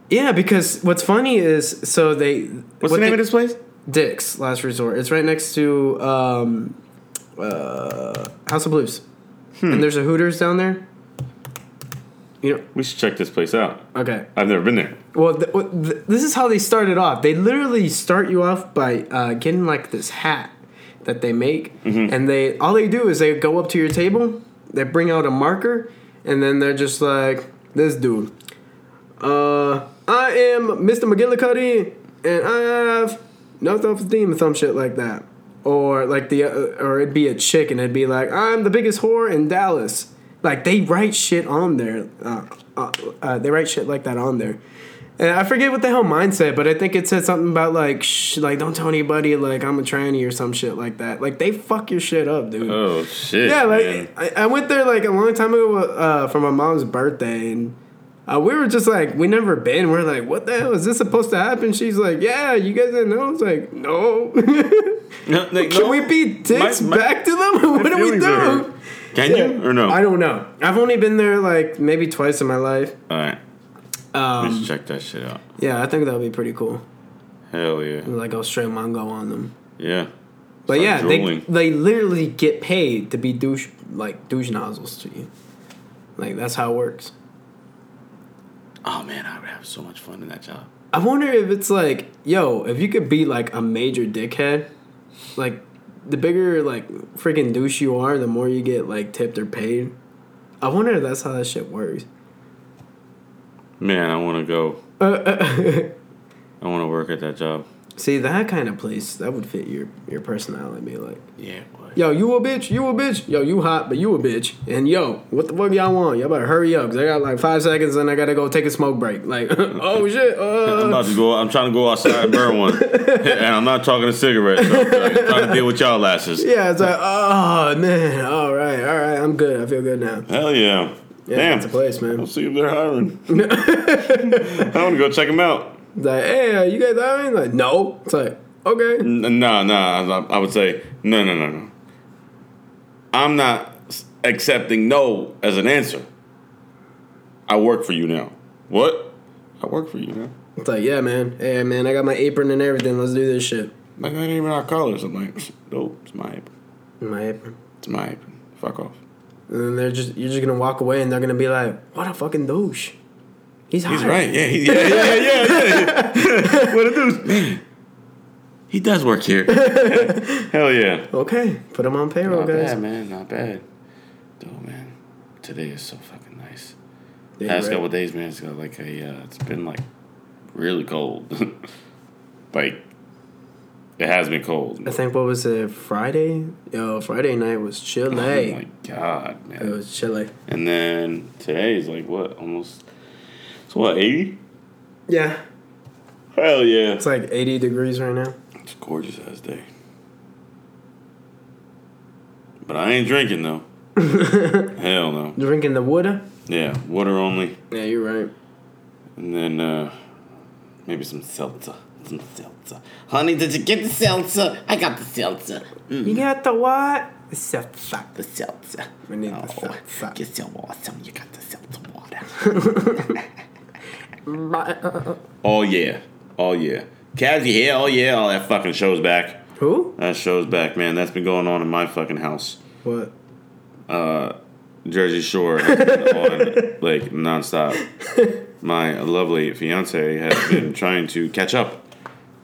Yeah, because what's funny is so they. What's what the name they- of this place? Dick's Last Resort. It's right next to um, uh, House of Blues, Hmm. and there's a Hooters down there. You know, We should check this place out. okay. I've never been there. Well, th- th- this is how they started off. They literally start you off by uh, getting like this hat that they make, and they all they do is they go up to your table, they bring out a marker, and then they're just like this dude. Uh, I am Mr. McGillicuddy, and I have no self-esteem or some shit like that, or like the uh, or it'd be a chick and it'd be like I'm the biggest whore in Dallas. Like they write shit on there. Uh, uh, uh, they write shit like that on there. And I forget what the hell mine said, but I think it said something about like, shh, like don't tell anybody like I'm a tranny or some shit like that. Like they fuck your shit up, dude. Oh shit. yeah, like man. I, I went there like a long time ago uh, for my mom's birthday, and uh, we were just like, we never been. We're like, what the hell is this supposed to happen? She's like, yeah, you guys didn't know. I was like, no. [LAUGHS] No, like, Can no. we be dicks My- my- back to them? [LAUGHS] what do we feelings are do? Can you or no? I don't know. I've only been there like maybe twice in my life. All right. Um, should check that shit out. yeah, I think that would be pretty cool. Hell yeah. Like straight mango on them. Yeah. But Start yeah, they, they literally get paid to be douche like douche nozzles to you. Like that's how it works. Oh man, I would have so much fun in that job. I wonder if it's like, yo, if you could be like a major dickhead, like the bigger like freaking douche you are, the more you get like tipped or paid. I wonder if that's how that shit works. Man, I want to go. Uh, [LAUGHS] I want to work at that job. See that kind of place that would fit your your personality. Be like, Yeah, boy. yo, you a bitch, you a bitch, yo, you hot, but you a bitch, and yo, what the fuck y'all want? Y'all better hurry up, cause I got like five seconds and I gotta go take a smoke break. Like, [LAUGHS] oh shit, [LAUGHS] I'm uh, about to go. I'm trying to go outside and burn one, [LAUGHS] and I'm not talking a cigarette. So I'm trying- to deal with y'all asses. yeah, it's like, oh man, all right, all right, I'm good, I feel good now. Hell yeah. Yeah, Damn. it's a place, man. I'll see if they're hiring. I want to go check them out. Like, hey, are you guys hiring? Like, no. It's like, okay. No, no. I, would say no, no, no, no. I'm not accepting no as an answer. I work for you now. What? I work for you now. It's like, yeah, man. Hey, man, I got my apron and everything. Let's do this shit. Like that ain't even our colors. I'm like, nope, it's my apron. My apron. It's my apron. Fuck off. And then they're just, you're just gonna walk away and they're gonna be like, what a fucking douche. He's, He's right. Yeah, he, yeah, yeah, yeah, yeah. [LAUGHS] what a dude. Man, he does work here. [LAUGHS] Hell yeah. Okay, put him on payroll, Not guys. bad, man. Not bad. Oh man, today is so fucking nice. Yeah, Past right. couple of days, man, it's got like a. Uh, it's been like really cold. [LAUGHS] like it has been cold. I think what was it Friday? Yo, Friday night was chilly. Oh my god, man! it was chilly. And then today is like what? Almost. It's what eighty? Yeah, Hell yeah! it's like 80 degrees right now. It's a gorgeous ass day. But I ain't drinking though. [LAUGHS] Hell no. Drinking the water. Yeah, water only. Yeah, you're right. And then uh maybe some seltzer. Some seltzer. Honey, did you get the seltzer? I got the seltzer. Mm, You got the what? The seltzer. the seltzer. We need the Oh, seltzer. Get some water. You got the seltzer water. [LAUGHS] oh yeah. Oh yeah. Cavs, you here? Oh yeah. All that fucking show's back. Who? That show's back, man. That's been going on in my fucking house. What? Uh, Jersey Shore has been on [LAUGHS] like nonstop. My lovely fiance has been [COUGHS] trying to catch up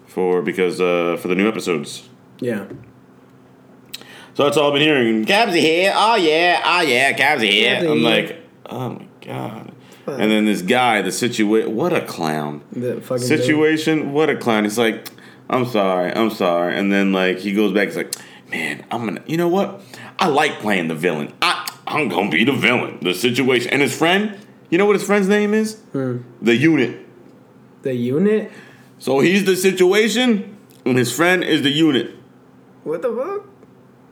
for because uh, for the new episodes. Yeah. So that's all I've been hearing. Cabs are here. Oh yeah. Oh yeah. Cabs are here. I'm like, oh my god. And then this guy, the situation, what a clown. The fucking Situation, what a clown. He's like, I'm sorry, I'm sorry. And then like he goes back, he's like, man, I'm gonna you know what? I like playing the villain. I I'm gonna be the villain. The situation. And his friend, you know what his friend's name is? Hmm. The unit. The unit? So he's the situation, and his friend is the unit. What the fuck?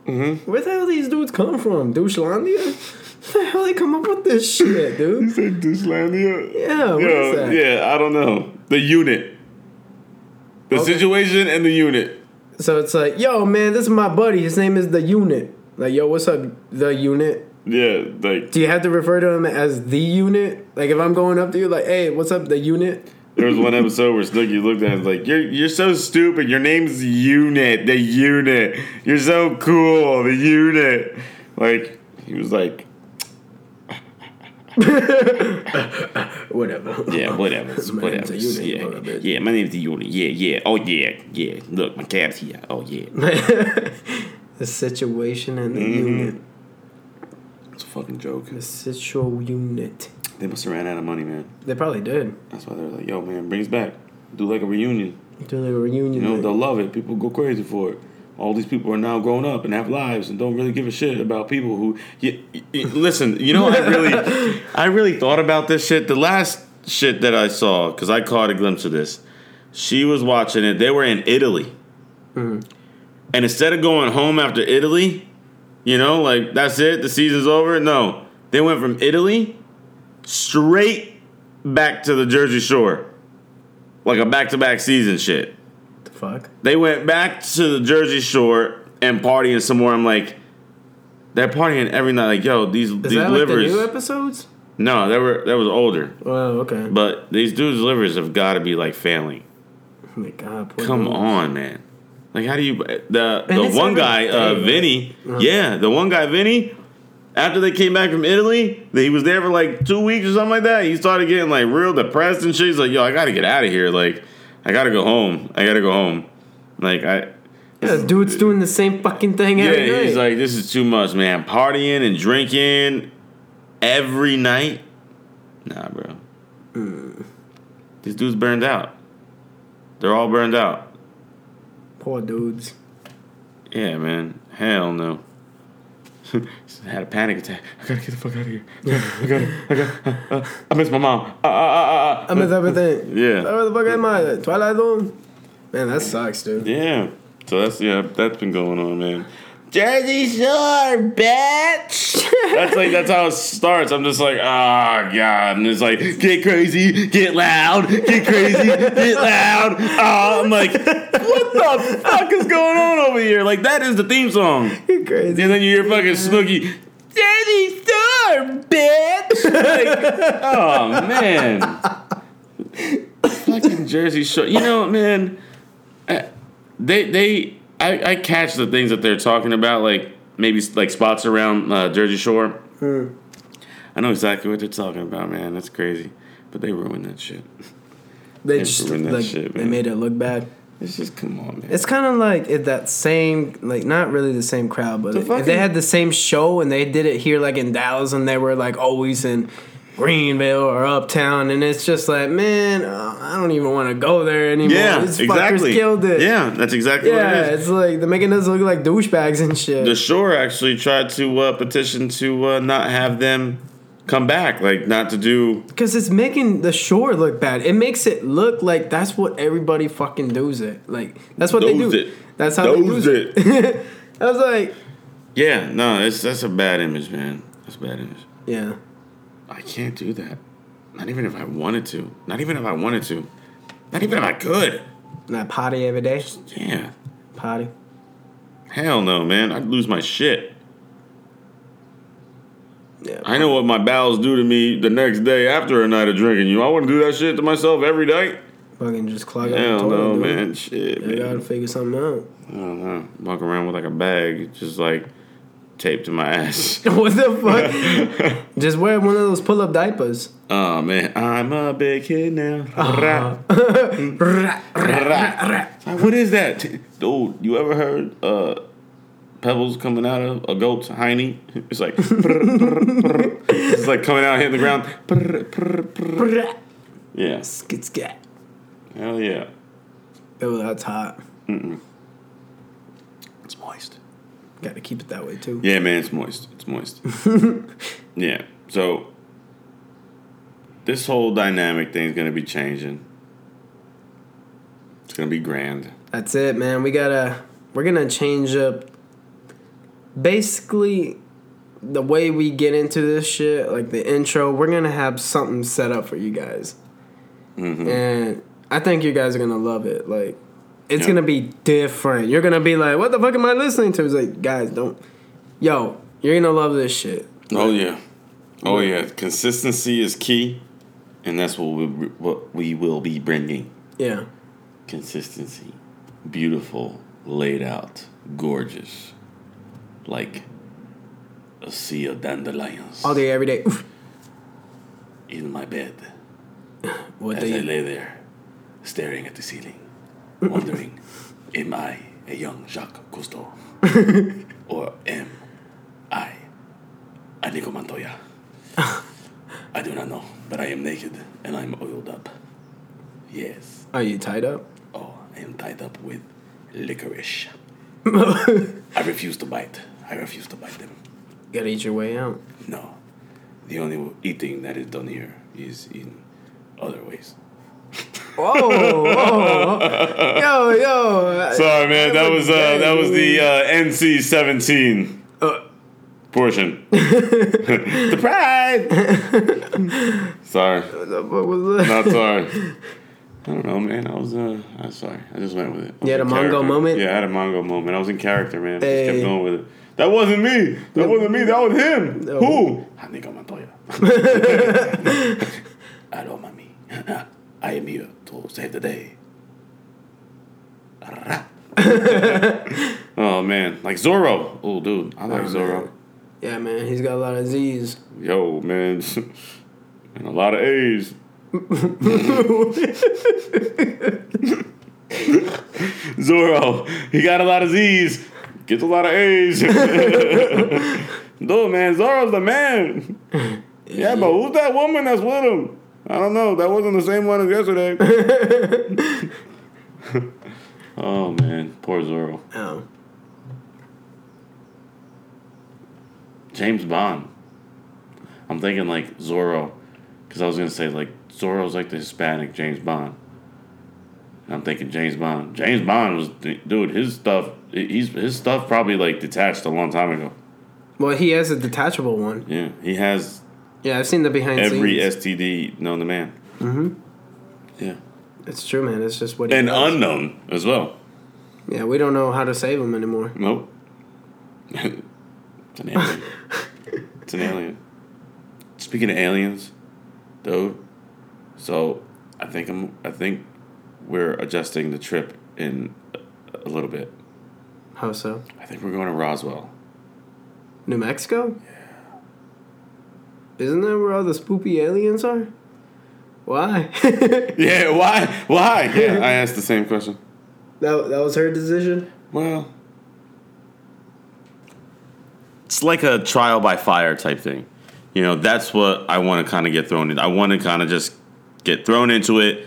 Mm-hmm. Where the hell these dudes come from? Douchelandia? The hell they come up with this shit, dude? [LAUGHS] You said Duslandia? Yeah, what Yo, is that? yeah, I don't know. The unit. The Okay. situation and the unit. So it's like, yo, man, this is my buddy. His name is the unit. Like, yo, what's up, the unit? Yeah, like Do you have to refer to him as the unit? Like, if I'm going up to you, like, hey, what's up, the unit? There was one episode where Snooki looked at him like, "You're you're so stupid. Your name's Unit. The Unit. You're so cool. The Unit." Like he was like, [LAUGHS] Whatever. "Yeah, whatever, [LAUGHS] whatever. name's a Unit, yeah, yeah. My name's the Unit. Yeah, yeah. Oh yeah, yeah. Look, my cab's here. Oh yeah. [LAUGHS] the situation and the Mm-hmm. unit. It's a fucking joke. The situal unit. They must have ran out of money, man. They probably did. That's why they're like, "Yo, man, bring us back. Do like a reunion." Do like a reunion. You know, they'll love it. People go crazy for it. All these people are now grown up and have lives and don't really give a shit about people who. You, you- listen, you know, I really, [LAUGHS] I really thought about this shit. The last shit that I saw, because I caught a glimpse of this. She was watching it. They were in Italy, mm-hmm. and instead of going home after Italy, you know, like that's it, the season's over. No, they went from Italy straight back to the Jersey Shore, like a back-to-back season shit fuck? they went back to the Jersey Shore and partying some more. I'm like, they're partying every night. Like, yo, these Is these that like the livers. new episodes? no, they were that was older, Oh, okay. but these dudes' livers have got to be like failing. oh my god. poor Come dude. on, man. Like, how do you the And the it's one every guy, uh, day, Vinny? right? Yeah, the one guy, Vinny. After they came back from Italy, he was there for like two weeks or something like that. He started getting like real depressed and shit. He's like, "Yo, I gotta get out of here. Like, I gotta go home. I gotta go home." Like, I Yeah, dude's doing the same fucking thing yeah, every night. he's like, this is too much, man. Partying and drinking every night. Nah, bro. Hmm. These dudes burned out. They're all burned out. Poor dudes. Yeah, man. Hell no. Had a panic attack. I gotta get the fuck out of here. I gotta, I gotta, uh, I miss my mom. Uh, uh, uh, uh, I miss everything. Yeah. Where the fuck am I? Twilight Zone? Man, that sucks, dude. Yeah. So that's yeah, that's been going on, man. Jersey Shore, bitch. that's like that's how it starts. I'm just like, oh god, and it's like, get crazy, get loud, get crazy, get loud. Oh, I'm like, what the fuck is going on over here? Like that is the theme song, You crazy. and then you hear fucking Snooki, Jersey Shore, bitch. Like, oh man, fucking Jersey Shore. You know, man uh, they they I, I catch the things that they're talking about, like maybe like spots around uh, Jersey Shore. Hmm. I know exactly what they're talking about, man. That's crazy, but they ruined that shit. They They just ruined that like shit, they made it look bad. It's just come on, man. It's kind of like it, that same, like not really the same crowd, but The if they had the same show and they did it here, like in Dallas, and they were like always in Greenville or Uptown, and it's just like, man, uh, I don't even want to go there anymore. yeah, These exactly. killed it. Yeah, that's exactly yeah. what it is. Yeah, it's like they're making us look like douchebags and shit. The Shore actually tried to uh, petition to uh, not have them come back, like not to do. Because it's making the shore look bad. It makes it look like that's what everybody fucking does it. Like that's what they do. it. That's how Does they do it. [LAUGHS] I was like, Yeah, no, it's that's a bad image, man. That's a bad image. yeah. I can't do that. Not even if I wanted to. Not even if I wanted to. Not even if I could. Not potty every day. Yeah. Potty. Hell no, man. I'd lose my shit. Yeah. I know what my bowels do to me the next day after a night of drinking. You, I want to do that shit to myself every night. Fucking just clog up the Hell no, dude. man. Shit, They gotta figure something out. I don't know. Walk around with like a bag, just like taped to my ass. [LAUGHS] what the fuck? [LAUGHS] just wear one of those pull up diapers. oh man, I'm a big kid now. Uh-huh. [LAUGHS] Rah, rah. Like, what is that, dude? You ever heard uh, pebbles coming out of a goat's hiney? It's like it's like coming out hitting the ground. Yeah, Skit scat. hell yeah. Oh, that's hot. It's moist. Gotta keep it that way too. Yeah, man, it's moist. It's moist. [LAUGHS] yeah. So this whole dynamic thing's gonna be changing. It's gonna be grand. That's it, man. We gotta. We're gonna change up. Basically, the way we get into this shit, like the intro, we're gonna have something set up for you guys, Mm-hmm. and I think you guys are gonna love it. Like, it's Yeah. gonna be different. You're gonna be like, "What the fuck am I listening to?" It's like, guys, don't. Yo, you're gonna love this shit. Oh yeah. Oh yeah. Consistency is key. and that's what we what we will be bringing. Yeah. Consistency, beautiful, laid out, gorgeous, like a sea of dandelions All day, every day. Oof. [LAUGHS] in my bed What as I lay there, staring at the ceiling, wondering, am I a young Jacques Cousteau, [LAUGHS] or am I a Nico Montoya? [LAUGHS] I do not know, but I am naked and I'm oiled up. Yes. Are you tied up? Oh, I am tied up with licorice. [LAUGHS] I refuse to bite. I refuse to bite them. You Gotta eat your way out. No. The only eating that is done here is in other ways. Whoa, whoa, yo, yo. Sorry, man. That was uh, that was the uh, NC seventeen Uh. portion. [LAUGHS] Surprise! sorry, What the fuck was that? not sorry. I don't know, man. I was uh, I'm sorry. I just went with it. You had a Mongo character. moment? Yeah, I had a Mongo moment. I was in character, man. I just kept going with it. That wasn't me. That wasn't me. That was him. No. Who? Nico Montoya. [LAUGHS] [LAUGHS] Hello, mami. I am here to save the day. [LAUGHS] Oh man, like Zorro. Oh, dude, I like Oh, Zorro. Yeah, man, he's got a lot of Z's. Yo, man, [LAUGHS] and a lot of A's. [LAUGHS] Zorro, he got a lot of Z's, gets a lot of A's. Dude, man, Zorro's the man. Yeah, but who's that woman that's with him? I don't know. That wasn't the same one as yesterday. [LAUGHS] oh man, poor Zorro. Oh. James Bond. I'm thinking like Zorro, because I was gonna say like Zorro's like the Hispanic James Bond. And I'm thinking James Bond. James Bond was dude. His stuff. He's his stuff probably like detached a long time ago. Well, he has a detachable one. Yeah, he has Yeah, I've seen the behind every scenes. STD known to man. Mm-hmm. Yeah, It's true, man. It's just what and does. unknown as well. Yeah, we don't know how to save him anymore. Nope. [LAUGHS] it's an alien. it's an alien. Speaking of aliens, though, So I think I'm. I think we're adjusting the trip in a, a little bit. How so? I think we're going to Roswell. New Mexico? Yeah. Isn't that where all the spoopy aliens are? Why? [LAUGHS] Yeah. Why? Why? Yeah. I asked the same question. that, that was her decision? Well, it's like a trial by fire type thing. You know, that's what I want to kind of get thrown in. I want to kind of just get thrown into it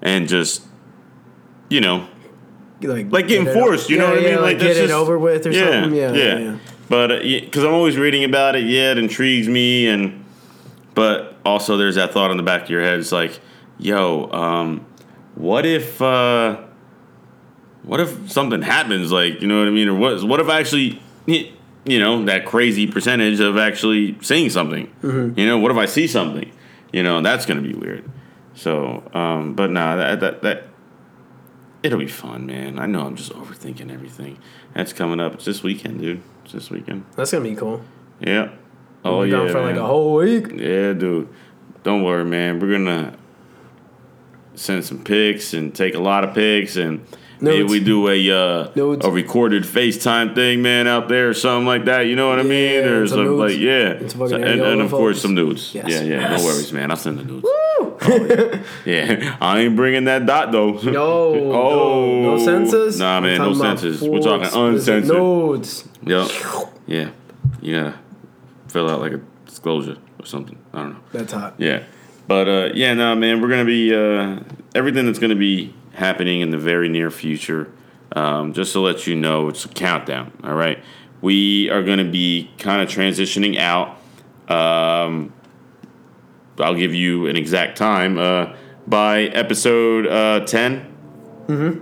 and just, you know, Like, like getting forced. You know yeah, what I mean? Like, that's get it just- over with or yeah, something? Yeah, yeah. yeah. But uh, because I'm always reading about it, yeah, it intrigues me, and but also there's that thought in the back of your head. It's like, yo, um, what if, uh, what if something happens? Like, you know what I mean? Or what? What if I actually, you know, that crazy percentage of actually seeing something? Mm-hmm. You know, what if I see something? You know, that's gonna be weird. So, um, but nah, that that that it'll be fun, man. I know I'm just overthinking everything. That's coming up. It's this weekend, dude. It's this weekend. That's going to be cool. Yeah. Oh yeah. gone for like man. a whole week. Yeah, dude. Don't worry, man. We're gonna send some pics and take a lot of pics and maybe we do a uh, Nudes. a recorded FaceTime thing, man, out there or something like that. You know what I mean? Yeah, Or some some nudes. like yeah, So- and, and of course some nudes. Yes. Yeah, yeah. Yes. No worries, man. I'll send the nudes. Oh, yeah. [LAUGHS] yeah, I ain't bringing that dot though. No, no, no censors. Oh. Nah, man, no censors. We're talking uncensored. Nodes. Yep. Yeah. Gotta fill out like a disclosure or something. I don't know. That's hot. Yeah. But uh, yeah, no, man, we're gonna be uh, everything that's gonna be happening in the very near future. Um, just to let you know, it's a countdown. All right, we are gonna be kind of transitioning out. Um, I'll give you an exact time. Uh, by episode uh, 10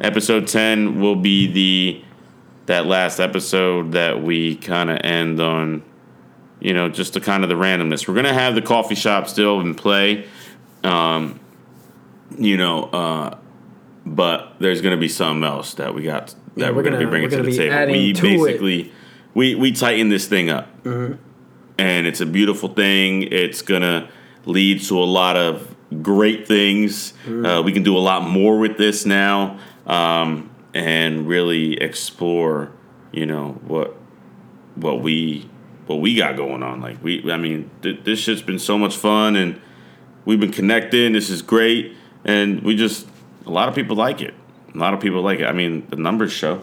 episode ten will be the that last episode that we kind of end on you know, just the kind of the randomness. We're gonna have the coffee shop still in play, um, you know, uh, but there's gonna be something else that we got that Yeah, we're, we're gonna, be bringing to the table. We to it. basically we we tighten this thing up, Mm-hmm. and it's a beautiful thing. It's gonna lead to a lot of great things. Uh, we can do a lot more with this now, um, and really explore, you know, what what we what we got going on. Like we, I mean, th- this shit's been so much fun, and we've been connecting. This is great, and we just a lot of people like it. A lot of people like it. I mean, the numbers show.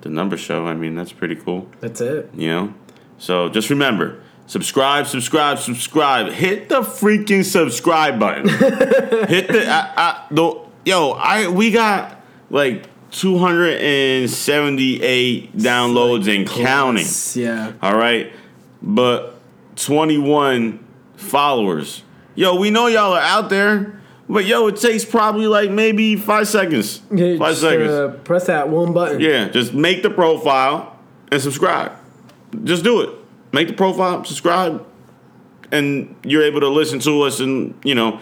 The numbers show. I mean, that's pretty cool. That's it. You know? So just remember subscribe, subscribe, subscribe. Hit the freaking subscribe button. [LAUGHS] Hit the, I, I, the, yo, I, we got like 278 downloads and counting. Yeah. All right. But 21 followers. Yo, we know y'all are out there. But yo, it takes probably like maybe five seconds. Yeah, five just, seconds. uh, press that one button. Yeah, just make the profile and subscribe. Just do it. Make the profile, subscribe, and you're able to listen to us. And you know,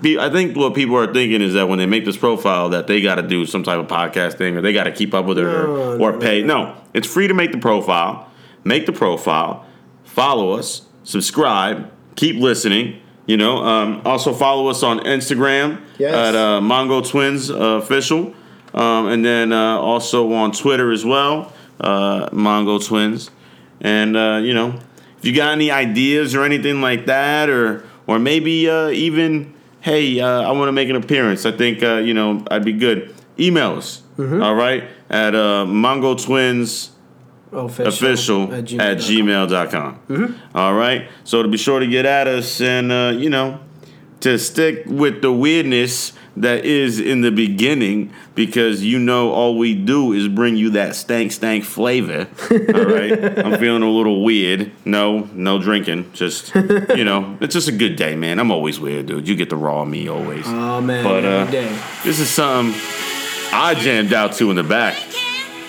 be, I think what people are thinking is that when they make this profile, that they got to do some type of podcast thing or they got to keep up with it or, No, or no, pay. No, it's free to make the profile. Make the profile, follow us, subscribe, keep listening. You know, um, also follow us on Instagram Yes. at uh, Mongo Twins uh, official, um, and then uh, also on Twitter as well, uh, Mongo Twins. And uh, you know, if you got any ideas or anything like that, or or maybe uh, even hey, uh, I want to make an appearance. I think uh, you know I'd be good. Email us, all right, at uh, Mongo Twins Official, official at gmail.com. All right. So to be sure to get at us and, uh, you know, to stick with the weirdness that is in the beginning because you know all we do is bring you that stank stank flavor. All right. [LAUGHS] I'm feeling a little weird. No, no drinking. Just, you know, it's just a good day, man. I'm always weird, dude. You get the raw me always. Oh man, But, uh. This is something I jammed out to in the back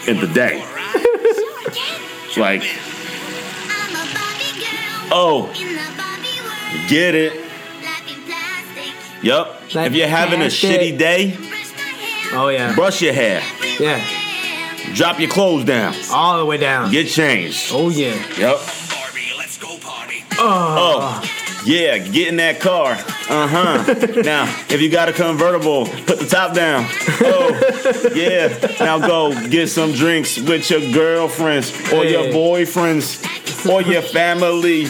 in the day. Like, oh, get it. Yup. If you're having a shitty day, Oh yeah, brush your hair, yeah, drop your clothes down, all the way down. get changed. Oh yeah. Yep. Barbie, let's go party. Oh. oh, yeah, get in that car. Uh huh. now, if you got a convertible, put the top down. Oh, yeah. Now go get some drinks with your girlfriends or your boyfriends or your family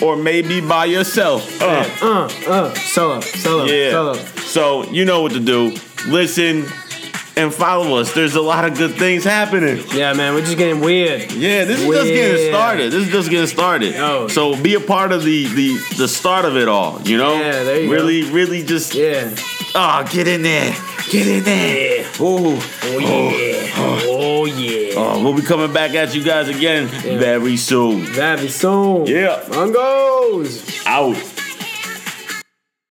or maybe by yourself. Uh, Uh, uh, solo, solo, yeah. solo. So, you know what to do. Listen and follow us. There's a lot of good things happening. Yeah, man, we're just getting weird. Yeah, this is just getting started. This is just getting started. Oh. So be a part of the the the start of it all. You know, Yeah, there you go. really, really just Yeah. oh, get in there, get in there. Ooh. Oh, oh yeah. Oh. oh yeah. Oh, we'll be coming back at you guys again Yeah. very soon. Very soon. Yeah. On goes. Out.